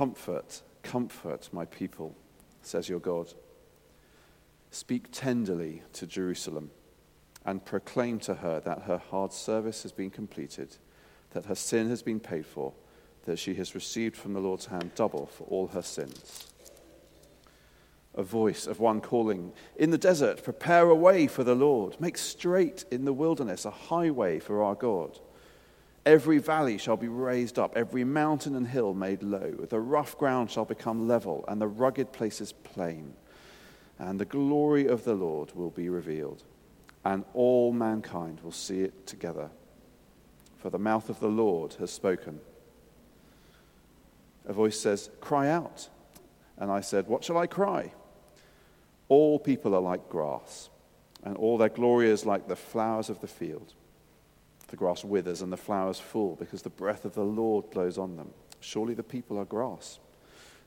Comfort, comfort my people, says your God. Speak tenderly to Jerusalem and proclaim to her that her hard service has been completed, that her sin has been paid for, that she has received from the Lord's hand double for all her sins. A voice of one calling, In the desert, prepare a way for the Lord. Make straight in the wilderness a highway for our God. Every valley shall be raised up, every mountain and hill made low. The rough ground shall become level, and the rugged places plain. And the glory of the Lord will be revealed, and all mankind will see it together. For the mouth of the Lord has spoken. A voice says, Cry out. And I said, What shall I cry? All people are like grass, and all their glory is like the flowers of the field. The grass withers and the flowers fall because the breath of the Lord blows on them. Surely the people are grass.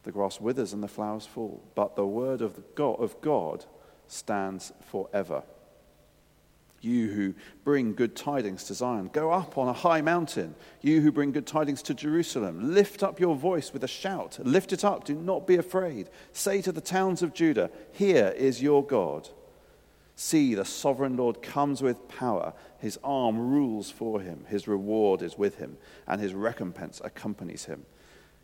The grass withers and the flowers fall, but the word of the God, of God stands forever. You who bring good tidings to Zion, go up on a high mountain. You who bring good tidings to Jerusalem, lift up your voice with a shout. Lift it up, do not be afraid. Say to the towns of Judah, Here is your God. See, the sovereign Lord comes with power. His arm rules for him. His reward is with him, and his recompense accompanies him.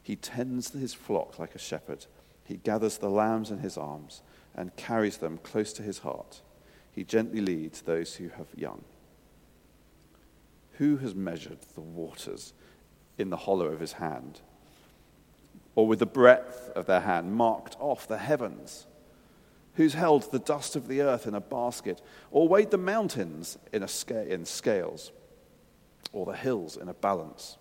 He tends his flock like a shepherd. He gathers the lambs in his arms and carries them close to his heart. He gently leads those who have young. Who has measured the waters in the hollow of his hand? Or with the breadth of their hand marked off the heavens? Who's held the dust of the earth in a basket, or weighed the mountains in, sca- in scales, or the hills in a balance?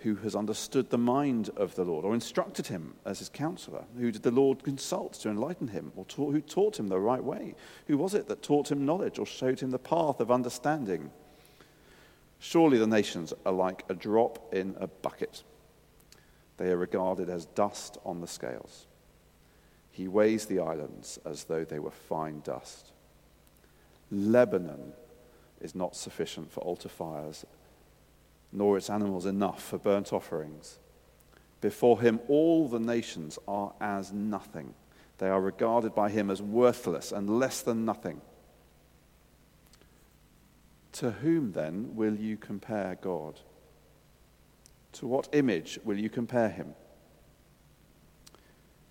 Who has understood the mind of the Lord, or instructed him as his counselor? Who did the Lord consult to enlighten him, or ta- who taught him the right way? Who was it that taught him knowledge, or showed him the path of understanding? Surely the nations are like a drop in a bucket. They are regarded as dust on the scales. He weighs the islands as though they were fine dust. Lebanon is not sufficient for altar fires, nor its animals enough for burnt offerings. Before him, all the nations are as nothing. They are regarded by him as worthless and less than nothing. To whom then will you compare God? To what image will you compare him?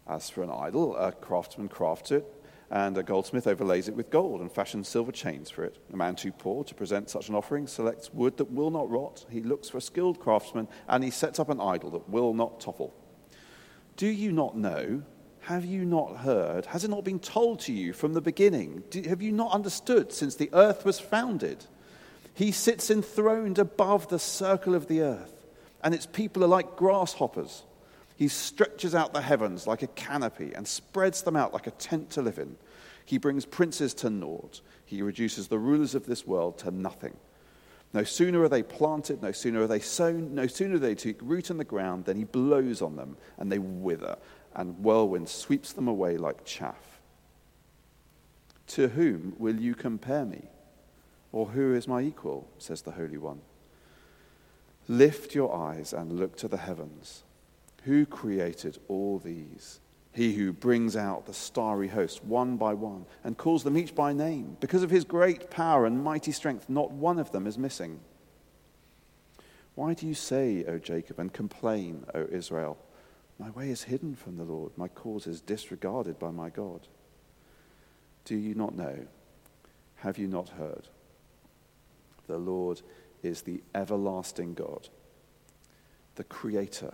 As for an idol, a craftsman crafts it, and a goldsmith overlays it with gold and fashions silver chains for it. A man too poor to present such an offering selects wood that will not rot. He looks for a skilled craftsman, and he sets up an idol that will not topple. Do you not know? Have you not heard? Has it not been told to you from the beginning? Do, have you not understood since the earth was founded? He sits enthroned above the circle of the earth, and its people are like grasshoppers. He stretches out the heavens like a canopy and spreads them out like a tent to live in. He brings princes to naught. He reduces the rulers of this world to nothing. No sooner are they planted, no sooner are they sown, no sooner do they take root in the ground than he blows on them and they wither, and whirlwind sweeps them away like chaff. To whom will you compare me? Or who is my equal? says the Holy One. Lift your eyes and look to the heavens. Who created all these? He who brings out the starry host one by one and calls them each by name. Because of his great power and mighty strength, not one of them is missing. Why do you say, O Jacob, and complain, O Israel? My way is hidden from the Lord, my cause is disregarded by my God. Do you not know? Have you not heard? The Lord is the everlasting God, the creator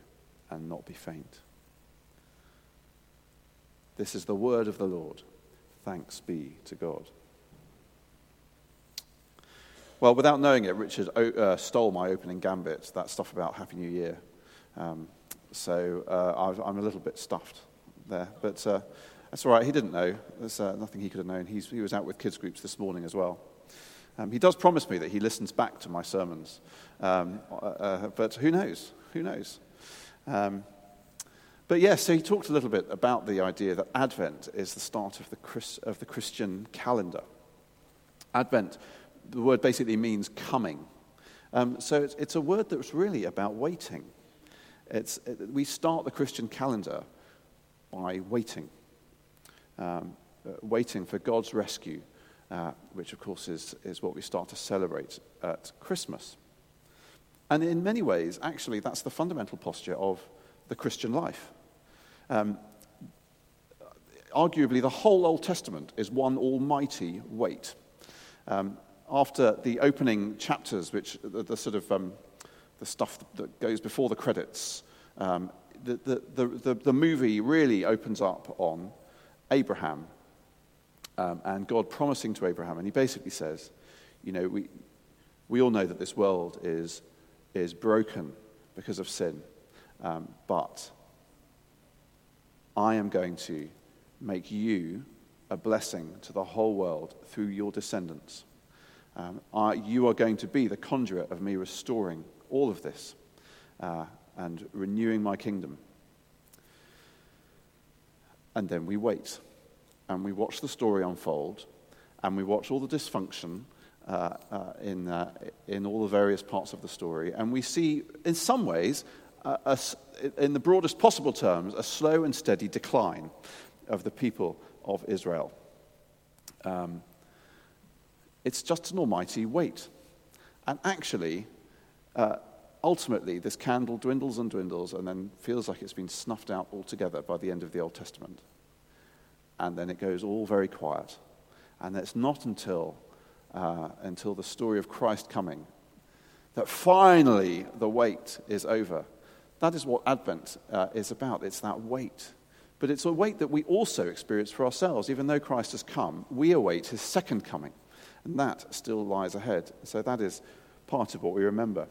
and not be faint. This is the word of the Lord. Thanks be to God. Well, without knowing it, Richard uh, stole my opening gambit, that stuff about Happy New Year. Um, so uh, I'm a little bit stuffed there. But uh, that's all right. He didn't know. There's uh, nothing he could have known. He's, he was out with kids' groups this morning as well. Um, he does promise me that he listens back to my sermons. Um, uh, uh, but who knows? Who knows? Um, but yes, yeah, so he talked a little bit about the idea that Advent is the start of the, Chris, of the Christian calendar. Advent, the word basically means coming. Um, so it's, it's, a word that's really about waiting. It, we start the Christian calendar by waiting, um, uh, waiting for God's rescue, uh, which of course is, is what we start to celebrate at Christmas. And in many ways, actually, that's the fundamental posture of the Christian life. Um, arguably, the whole Old Testament is one almighty wait. Um, after the opening chapters, which the, the sort of um, the stuff that goes before the credits, um, the, the, the, the, movie really opens up on Abraham um, and God promising to Abraham. And he basically says, you know, we, we all know that this world is, is broken because of sin, um, but I am going to make you a blessing to the whole world through your descendants. Um, I, you are going to be the conduit of me restoring all of this. Uh, and renewing my kingdom. And then we wait and we watch the story unfold and we watch all the dysfunction uh, uh, in, uh, in all the various parts of the story. And we see, in some ways, a, in the broadest possible terms, a slow and steady decline of the people of Israel. Um, it's just an almighty wait. And actually, uh, ultimately, this candle dwindles and dwindles and then feels like it's been snuffed out altogether by the end of the Old Testament. And then it goes all very quiet. And it's not until, uh, until the story of Christ coming that finally the wait is over. That is what Advent uh, is about. It's that wait. But it's a wait that we also experience for ourselves. Even though Christ has come, we await his second coming. And that still lies ahead. So that is part of what we remember.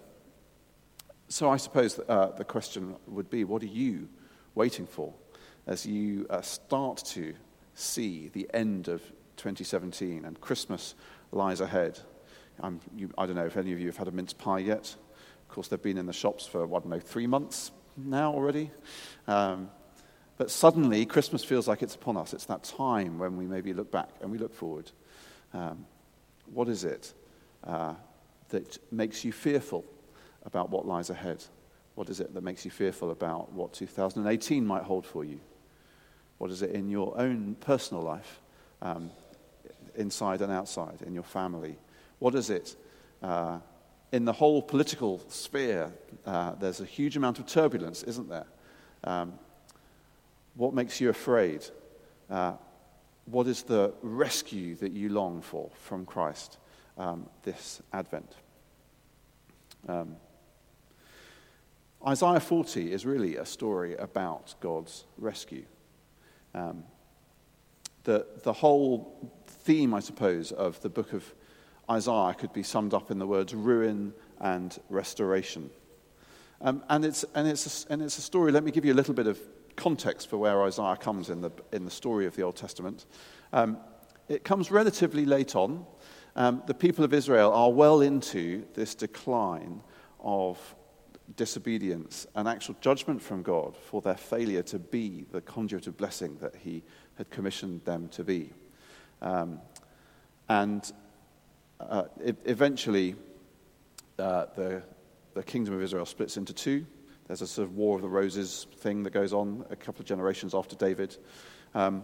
So I suppose uh, the question would be what are you waiting for as you uh, start to see the end of 2017 and Christmas lies ahead? You, I don't know if any of you have had a mince pie yet. Of course, they've been in the shops for, I don't know, three months now already. Um, but suddenly, Christmas feels like it's upon us. It's that time when we maybe look back and we look forward. Um, what is it uh, that makes you fearful about what lies ahead? What is it that makes you fearful about what 2018 might hold for you? What is it in your own personal life, um, inside and outside, in your family? What is it uh, in the whole political sphere? Uh, there's a huge amount of turbulence, isn't there? Um, what makes you afraid? Uh, what is the rescue that you long for from Christ um, this Advent? Um, Isaiah 40 is really a story about God's rescue. Um, the, the whole theme, I suppose, of the book of Isaiah could be summed up in the words ruin and restoration. Um, and, it's, and, it's a, and it's a story, let me give you a little bit of context for where Isaiah comes in the, in the story of the Old Testament. Um, it comes relatively late on. Um, the people of Israel are well into this decline of disobedience and actual judgment from God for their failure to be the conduit of blessing that He had commissioned them to be. Um, and uh, eventually, uh, the, the kingdom of Israel splits into two. There's a sort of War of the Roses thing that goes on a couple of generations after David. Um,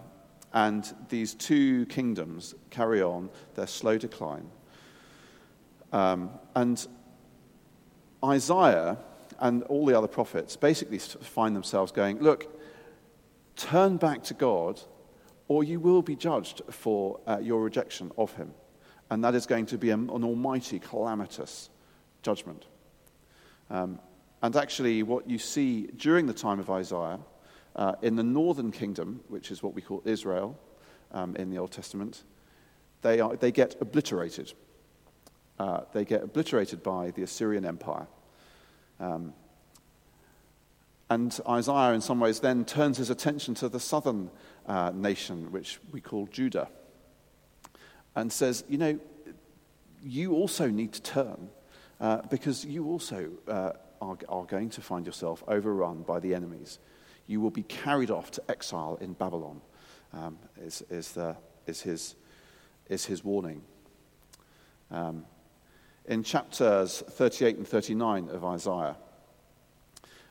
and these two kingdoms carry on their slow decline. Um, and Isaiah and all the other prophets basically find themselves going, Look, turn back to God, or you will be judged for uh, your rejection of him. And that is going to be an, an almighty, calamitous judgment. Um, and actually, what you see during the time of Isaiah uh, in the northern kingdom, which is what we call Israel um, in the Old Testament, they, are, they get obliterated. Uh, they get obliterated by the Assyrian Empire. Um, And Isaiah, in some ways, then turns his attention to the southern uh, nation, which we call Judah, and says, You know, you also need to turn uh, because you also uh, are, are going to find yourself overrun by the enemies. You will be carried off to exile in Babylon, um, is, is, the, is, his, is his warning. Um, in chapters 38 and 39 of Isaiah,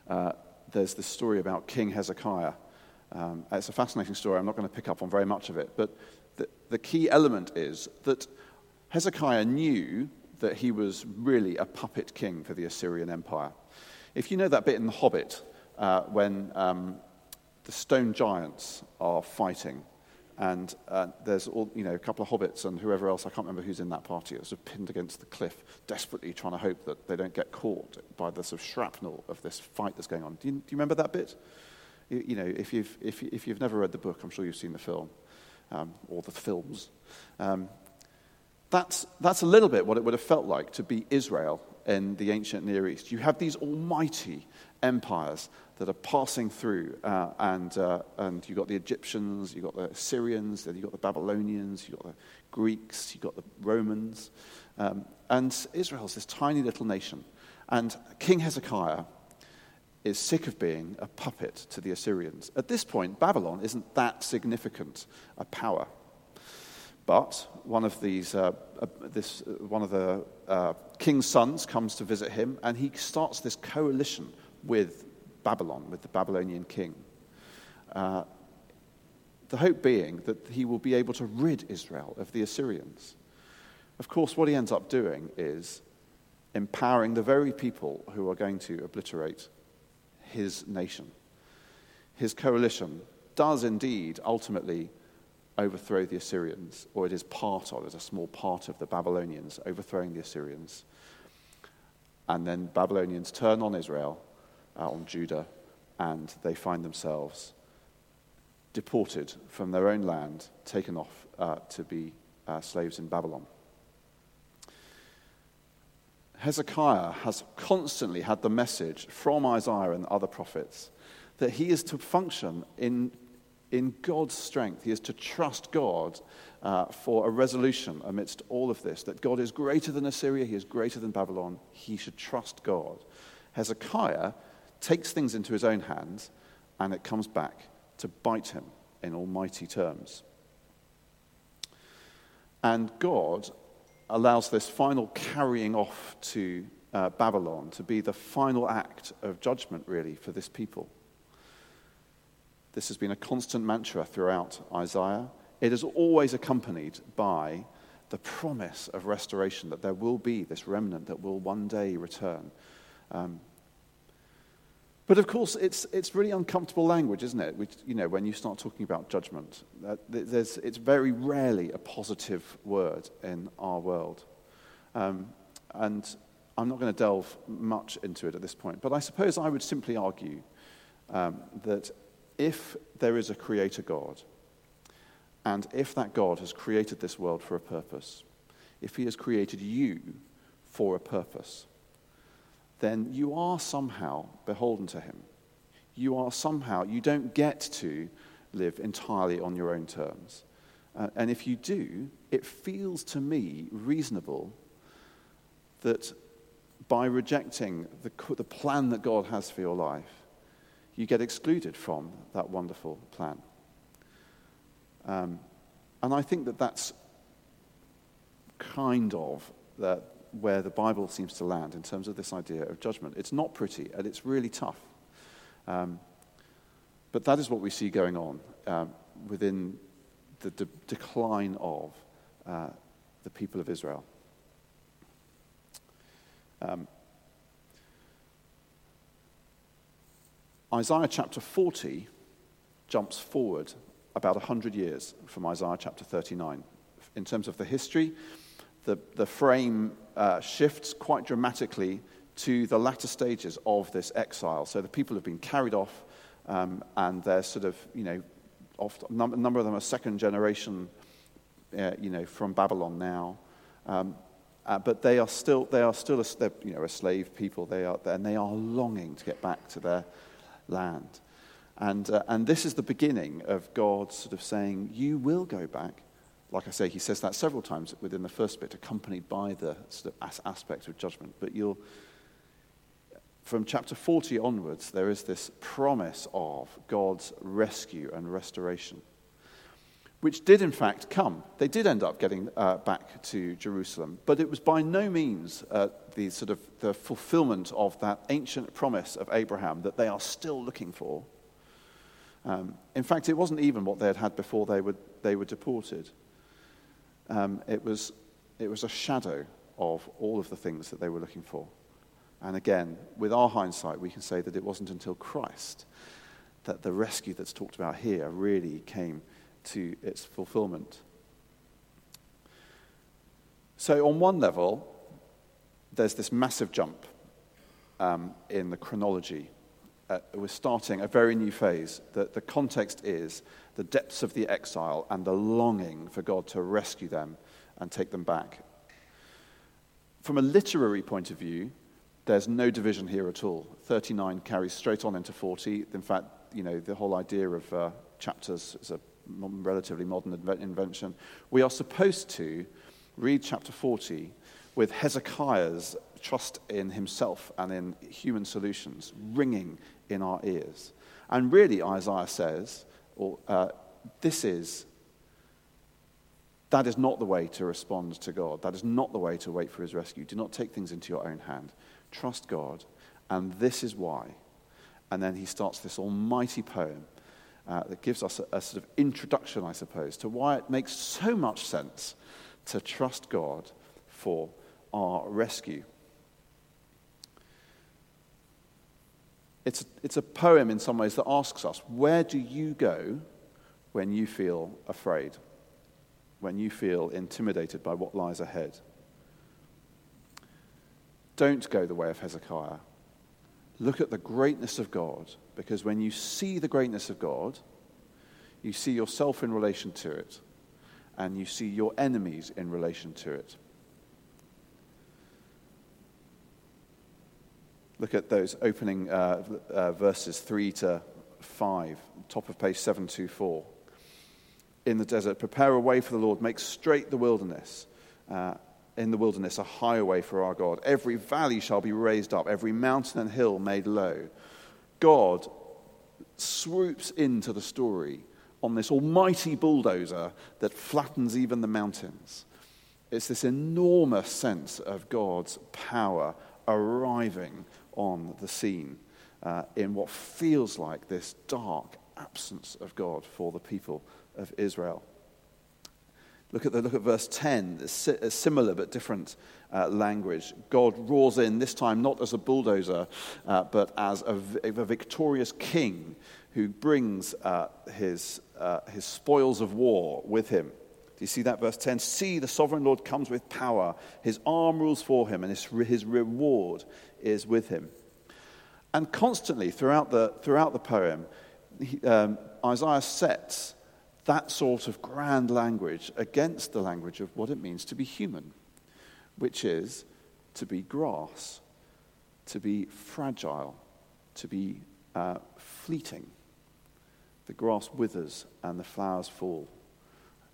uh, there's this story about King Hezekiah. Um, it's a fascinating story. I'm not going to pick up on very much of it. But the, the key element is that Hezekiah knew that he was really a puppet king for the Assyrian Empire. If you know that bit in The Hobbit, uh, when um, the stone giants are fighting, and uh, there's all, you know, a couple of hobbits and whoever else, I can't remember who's in that party, are sort of pinned against the cliff, desperately trying to hope that they don't get caught by the sort of shrapnel of this fight that's going on. Do you, do you remember that bit? You, you, know, if you've, if, if you've never read the book, I'm sure you've seen the film, um, or the films. Um, that's, that's a little bit what it would have felt like to be Israel in the ancient Near East. You have these almighty empires that are passing through, uh, and, uh, and you've got the Egyptians, you've got the Assyrians, then you've got the Babylonians, you've got the Greeks, you've got the Romans. Um, and Israel's this tiny little nation. And King Hezekiah is sick of being a puppet to the Assyrians. At this point, Babylon isn't that significant a power. But one of these, uh, uh, this, uh, one of the uh, king's sons comes to visit him, and he starts this coalition with Babylon, with the Babylonian king. Uh, the hope being that he will be able to rid Israel of the Assyrians. Of course, what he ends up doing is empowering the very people who are going to obliterate his nation. His coalition does indeed ultimately overthrow the Assyrians, or it is part of, it is a small part of the Babylonians overthrowing the Assyrians. And then Babylonians turn on Israel, uh, on Judah, and they find themselves deported from their own land, taken off uh, to be uh, slaves in Babylon. Hezekiah has constantly had the message from Isaiah and other prophets that he is to function in in God's strength. He is to trust God uh, for a resolution amidst all of this. That God is greater than Assyria, He is greater than Babylon. He should trust God. Hezekiah takes things into his own hands, and it comes back to bite him in almighty terms. And God allows this final carrying off to uh, Babylon to be the final act of judgment, really, for this people. This has been a constant mantra throughout Isaiah. It is always accompanied by the promise of restoration, that there will be this remnant that will one day return. Um, but of course, it's, it's really uncomfortable language, isn't it? Which, you know, when you start talking about judgment, uh, it's very rarely a positive word in our world. Um, and I'm not going to delve much into it at this point, but I suppose I would simply argue um, that if there is a creator God, and if that God has created this world for a purpose, if he has created you for a purpose, then you are somehow beholden to him. You are somehow, you don't get to live entirely on your own terms. Uh, and if you do, it feels to me reasonable that by rejecting the, the plan that God has for your life, you get excluded from that wonderful plan. Um, and I think that that's kind of the, where the Bible seems to land in terms of this idea of judgment. It's not pretty and it's really tough. Um, but that is what we see going on um, within the de- decline of uh, the people of Israel. Um, Isaiah chapter 40 jumps forward about 100 years from Isaiah chapter 39. In terms of the history, the, the frame uh, shifts quite dramatically to the latter stages of this exile. So the people have been carried off, um, and they're sort of, you know, oft, a number of them are second generation, uh, you know, from Babylon now. Um, uh, but they are still, they are still a, you know, a slave people. They are, and they are longing to get back to their land. And, uh, and this is the beginning of God sort of saying, You will go back. Like I say, he says that several times within the first bit, accompanied by the sort of aspect of judgment. But you'll, from chapter 40 onwards, there is this promise of God's rescue and restoration, which did in fact come. They did end up getting uh, back to Jerusalem, but it was by no means uh, the sort of the fulfillment of that ancient promise of Abraham that they are still looking for. Um, in fact, it wasn't even what they had had before they were, they were deported. Um, it, was, it was a shadow of all of the things that they were looking for. And again, with our hindsight, we can say that it wasn't until Christ that the rescue that's talked about here really came to its fulfillment. So, on one level, there's this massive jump um, in the chronology. Uh, we're starting a very new phase. The, the context is the depths of the exile and the longing for God to rescue them and take them back. From a literary point of view, there's no division here at all. 39 carries straight on into 40. In fact, you know, the whole idea of uh, chapters is a relatively modern invention. We are supposed to read chapter 40 with Hezekiah's trust in himself and in human solutions ringing in our ears. And really, Isaiah says, or, uh, this is, that is not the way to respond to God. That is not the way to wait for his rescue. Do not take things into your own hand. Trust God, and this is why. And then he starts this almighty poem uh, that gives us a, a sort of introduction, I suppose, to why it makes so much sense to trust God for our rescue. It's, it's a poem in some ways that asks us where do you go when you feel afraid, when you feel intimidated by what lies ahead? Don't go the way of Hezekiah. Look at the greatness of God, because when you see the greatness of God, you see yourself in relation to it, and you see your enemies in relation to it. Look at those opening uh, uh, verses 3 to 5, top of page 724. In the desert, prepare a way for the Lord, make straight the wilderness. Uh, in the wilderness a highway for our God. Every valley shall be raised up, every mountain and hill made low. God swoops into the story on this almighty bulldozer that flattens even the mountains. It's this enormous sense of God's power arriving on the scene uh, in what feels like this dark absence of God for the people of Israel. Look at, the, look at verse 10, a similar but different uh, language. God roars in, this time not as a bulldozer, uh, but as a, a, victorious king who brings uh, his, uh, his spoils of war with him. Do you see that? Verse 10 See, the sovereign Lord comes with power, his arm rules for him, and his, his reward is with him. And constantly throughout the, throughout the poem, he, um, Isaiah sets that sort of grand language against the language of what it means to be human, which is to be grass, to be fragile, to be uh, fleeting. The grass withers and the flowers fall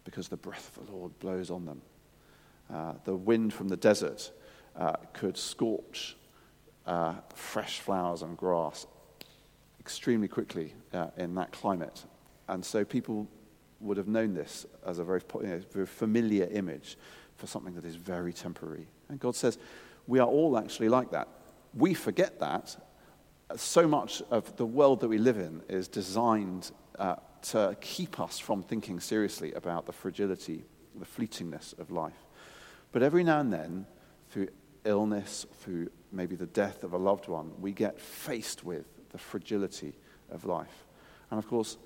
because the breath of the Lord blows on them. Uh, the wind from the desert uh, could scorch uh, fresh flowers and grass extremely quickly uh, in that climate. And so people would have known this as a very, you know, very familiar image for something that is very temporary. And God says, we are all actually like that. We forget that. So much of the world that we live in is designed uh, to keep us from thinking seriously about the fragility, the fleetingness of life. But every now and then, through illness, through maybe the death of a loved one, we get faced with the fragility of life. And of course,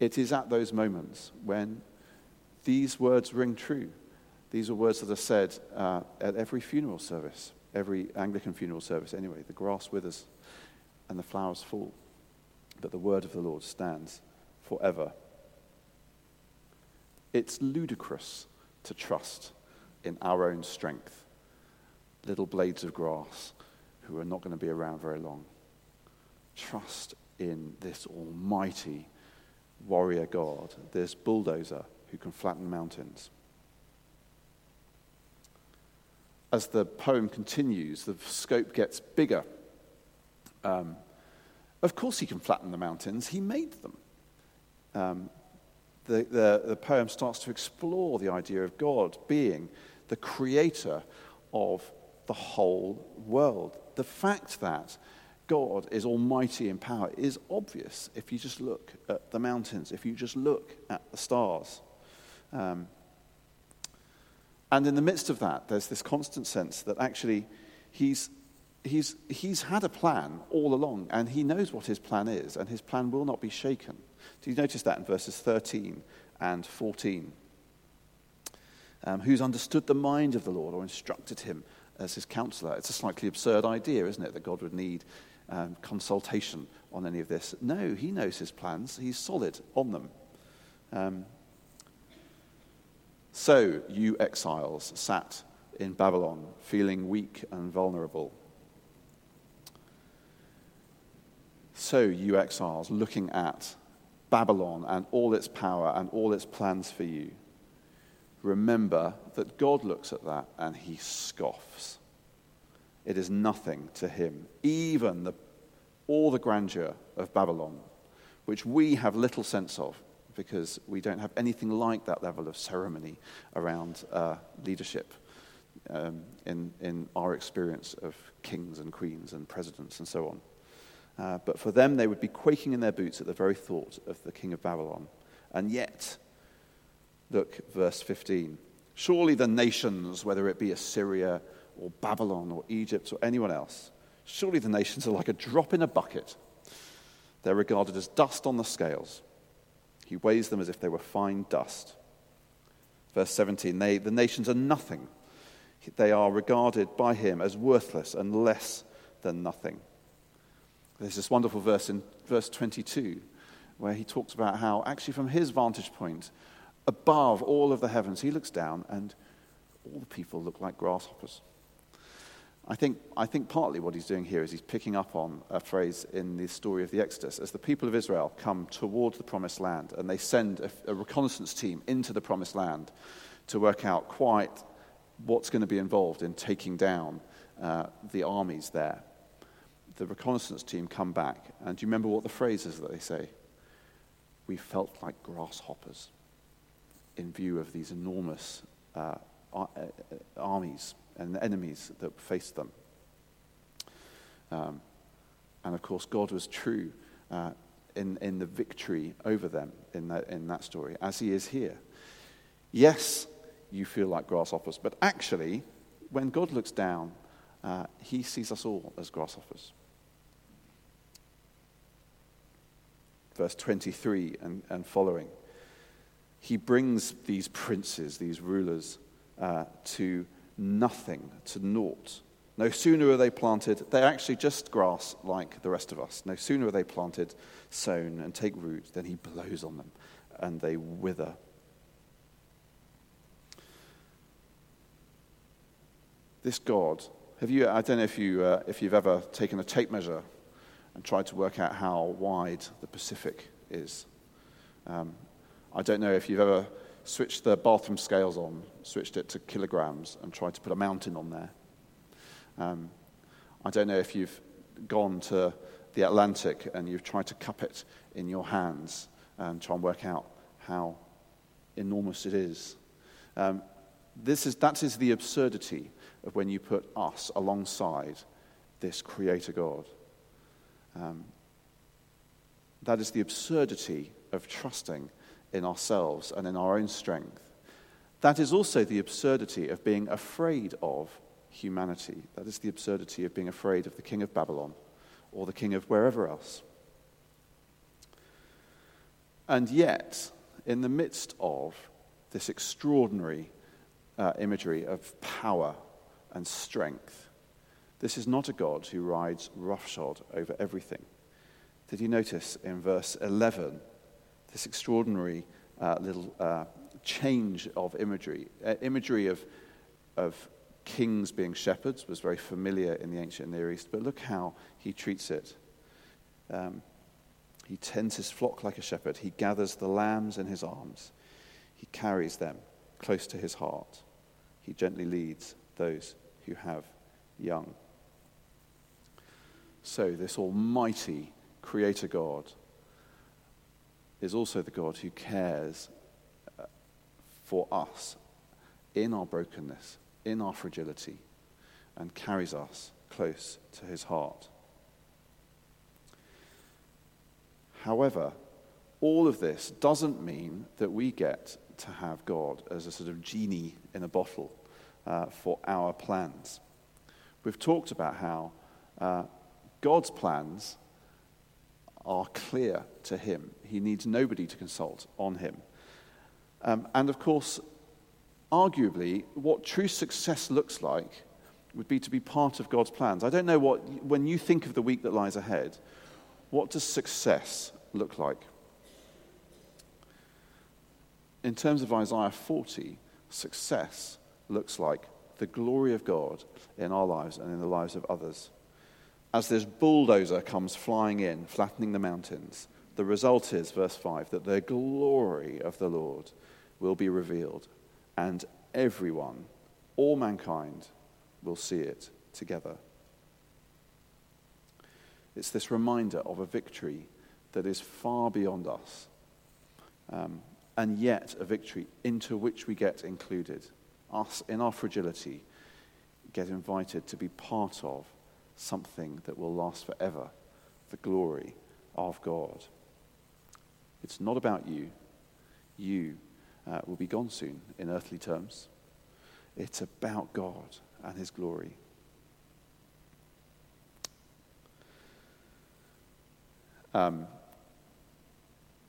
it is at those moments when these words ring true. These are words that are said uh, at every funeral service, every Anglican funeral service anyway. The grass withers and the flowers fall, but the word of the Lord stands forever. It's ludicrous to trust in our own strength, little blades of grass who are not going to be around very long. Trust in this almighty warrior God, this bulldozer who can flatten mountains. As the poem continues, the scope gets bigger. Um, of course, he can flatten the mountains, he made them. Um, the, the, the poem starts to explore the idea of God being the creator of the whole world. The fact that God is almighty in power is obvious if you just look at the mountains, if you just look at the stars. Um, and in the midst of that, there's this constant sense that actually he's, he's, he's had a plan all along, and he knows what his plan is, and his plan will not be shaken. Do you notice that in verses 13 and 14? Um, who's understood the mind of the Lord or instructed him as his counselor? It's a slightly absurd idea, isn't it, that God would need um, consultation on any of this. No, he knows his plans, he's solid on them. Um, so, you exiles sat in Babylon, feeling weak and vulnerable. So, you exiles looking at Babylon and all its power and all its plans for you, remember that God looks at that and he scoffs. It is nothing to him, even the, all the grandeur of Babylon, which we have little sense of because we don't have anything like that level of ceremony around uh, leadership um, in, in our experience of kings and queens and presidents and so on. Uh, but for them, they would be quaking in their boots at the very thought of the king of Babylon. And yet, look, verse 15. Surely the nations, whether it be Assyria or Babylon or Egypt or anyone else, surely the nations are like a drop in a bucket. They're regarded as dust on the scales. He weighs them as if they were fine dust. Verse 17 they, the nations are nothing. They are regarded by him as worthless and less than nothing. There's this wonderful verse in verse 22 where he talks about how, actually, from his vantage point, above all of the heavens, he looks down and all the people look like grasshoppers. I think, I think partly what he's doing here is he's picking up on a phrase in the story of the Exodus. As the people of Israel come towards the promised land and they send a, a reconnaissance team into the promised land to work out quite what's going to be involved in taking down uh, the armies there. The reconnaissance team come back, and do you remember what the phrase is that they say? We felt like grasshoppers in view of these enormous uh, armies and enemies that faced them. Um, and of course, God was true uh, in, in the victory over them in that, in that story, as he is here. Yes, you feel like grasshoppers, but actually, when God looks down, uh, he sees us all as grasshoppers. Verse 23 and, and following. He brings these princes, these rulers, uh, to nothing to naught. No sooner are they planted, they're actually just grass like the rest of us. No sooner are they planted, sown, and take root than he blows on them and they wither. This God, have you, I don't know if, you, uh, if you've ever taken a tape measure and tried to work out how wide the Pacific is. Um, I don't know if you've ever switched the bathroom scales on, switched it to kilograms, and tried to put a mountain on there. Um, I don't know if you've gone to the Atlantic and you've tried to cup it in your hands and try and work out how enormous it is. Um, this is that is the absurdity of when you put us alongside this Creator God. Um, that is the absurdity of trusting in ourselves and in our own strength. That is also the absurdity of being afraid of humanity. That is the absurdity of being afraid of the king of Babylon or the king of wherever else. And yet, in the midst of this extraordinary uh, imagery of power and strength, this is not a God who rides roughshod over everything. Did you notice in verse 11 this extraordinary uh, little uh, change of imagery. Uh, imagery of, of kings being shepherds was very familiar in the ancient Near East, but look how he treats it. Um, He tends his flock like a shepherd. He gathers the lambs in his arms. He carries them close to his heart. He gently leads those who have young. So, this almighty creator God is also the God who cares uh, for us in our brokenness, in our fragility, and carries us close to his heart. However, all of this doesn't mean that we get to have God as a sort of genie in a bottle uh, for our plans. We've talked about how uh, God's plans are clear to him. He needs nobody to consult on him. Um, and of course, arguably, what true success looks like would be to be part of God's plans. I don't know what, when you think of the week that lies ahead, what does success look like? In terms of Isaiah 40, success looks like the glory of God in our lives and in the lives of others. As this bulldozer comes flying in, flattening the mountains, the result is, verse 5, that the glory of the Lord will be revealed, and everyone, all mankind, will see it together. It's this reminder of a victory that is far beyond us, um, and yet a victory into which we get included. Us, in our fragility, get invited to be part of something that will last forever the glory of God. It's not about you. You uh, will be gone soon in earthly terms. It's about God and His glory. Um,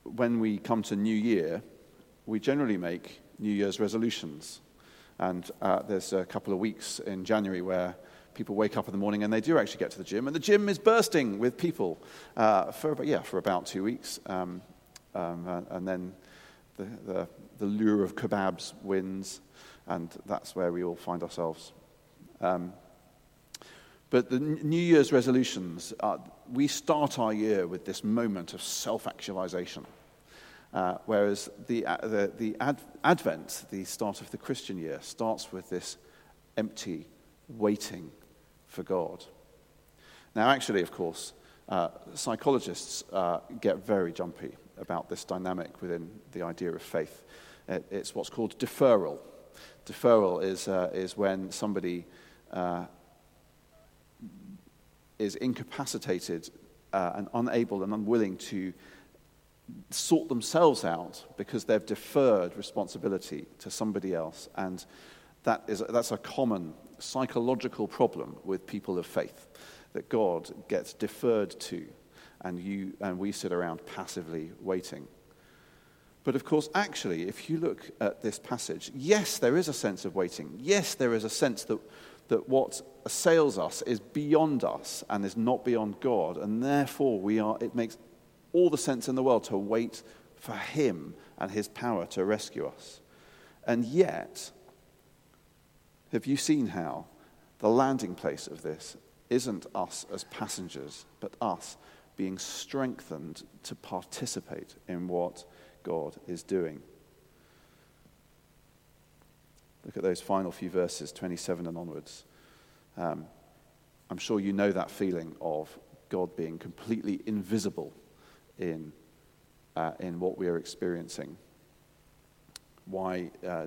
when we come to New Year, we generally make New Year's resolutions. And uh, there's a couple of weeks in January where people wake up in the morning and they do actually get to the gym, and the gym is bursting with people uh, for, about, yeah, for about two weeks. Um, um, and then the, the, the, lure of kebabs wins, and that's where we all find ourselves. Um, but the New Year's resolutions, uh, we start our year with this moment of self actualization. Uh, whereas the, uh, the, the ad, Advent, the start of the Christian year, starts with this empty waiting for God. Now, actually, of course, uh, psychologists uh, get very jumpy about this dynamic within the idea of faith. It, it's what's called deferral. Deferral is, uh, is when somebody uh, is incapacitated uh, and unable and unwilling to sort themselves out because they've deferred responsibility to somebody else. And that is, that's a common psychological problem with people of faith that God gets deferred to, and, you, and we sit around passively waiting. But of course, actually, if you look at this passage, yes, there is a sense of waiting. Yes, there is a sense that, that what assails us is beyond us and is not beyond God, and therefore we are, it makes all the sense in the world to wait for Him and His power to rescue us. And yet, have you seen how the landing place of this isn't us as passengers, but us being strengthened to participate in what God is doing? Look at those final few verses, 27 and onwards. Um, I'm sure you know that feeling of God being completely invisible in, uh, in what we are experiencing. Why uh,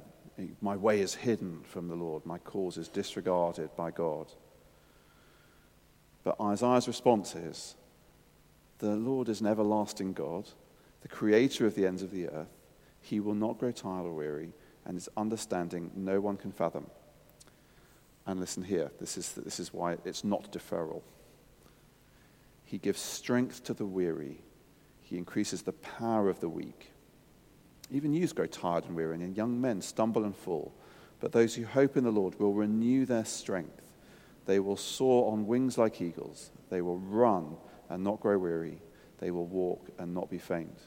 my way is hidden from the Lord, my cause is disregarded by God. But Isaiah's response is the Lord is an everlasting God, the creator of the ends of the earth. He will not grow tired or weary, and his understanding no one can fathom. And listen here, this is, this is why it's not deferral. He gives strength to the weary, he increases the power of the weak. Even youths grow tired and weary, and young men stumble and fall. But those who hope in the Lord will renew their strength. They will soar on wings like eagles. They will run and not grow weary. They will walk and not be faint.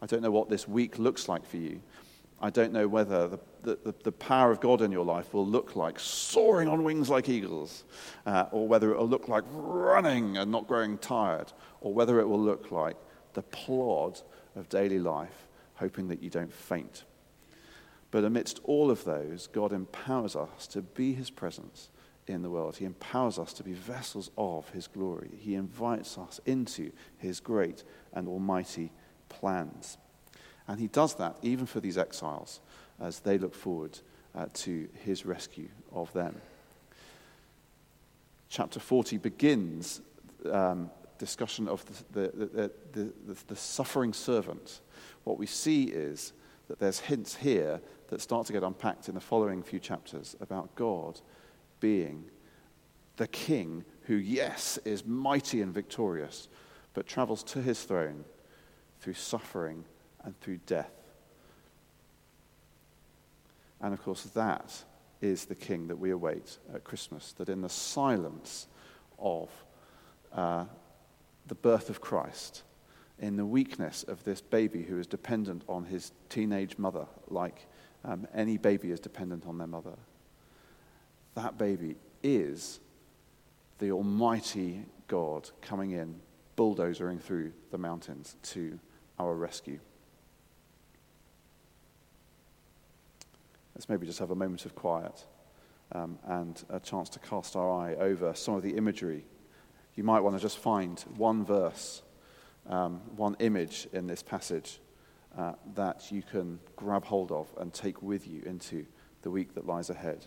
I don't know what this week looks like for you. I don't know whether the, the, the power of God in your life will look like soaring on wings like eagles, uh, or whether it will look like running and not growing tired, or whether it will look like the plod of daily life, hoping that you don't faint. But amidst all of those, God empowers us to be his presence in the world. He empowers us to be vessels of his glory. He invites us into his great and almighty plans. And he does that even for these exiles as they look forward uh, to his rescue of them. Chapter 40 begins um, discussion of the, the, the, the, suffering servant. What we see is that there's hints here that start to get unpacked in the following few chapters about God being the king who, yes, is mighty and victorious, but travels to his throne through suffering and through death. And of course, that is the king that we await at Christmas, that in the silence of uh, the birth of Christ, in the weakness of this baby who is dependent on his teenage mother, like um, any baby is dependent on their mother, that baby is the Almighty God coming in, bulldozering through the mountains to our rescue. Let's maybe just have a moment of quiet um, and a chance to cast our eye over some of the imagery. You might want to just find one verse, um, one image in this passage uh, that you can grab hold of and take with you into the week that lies ahead.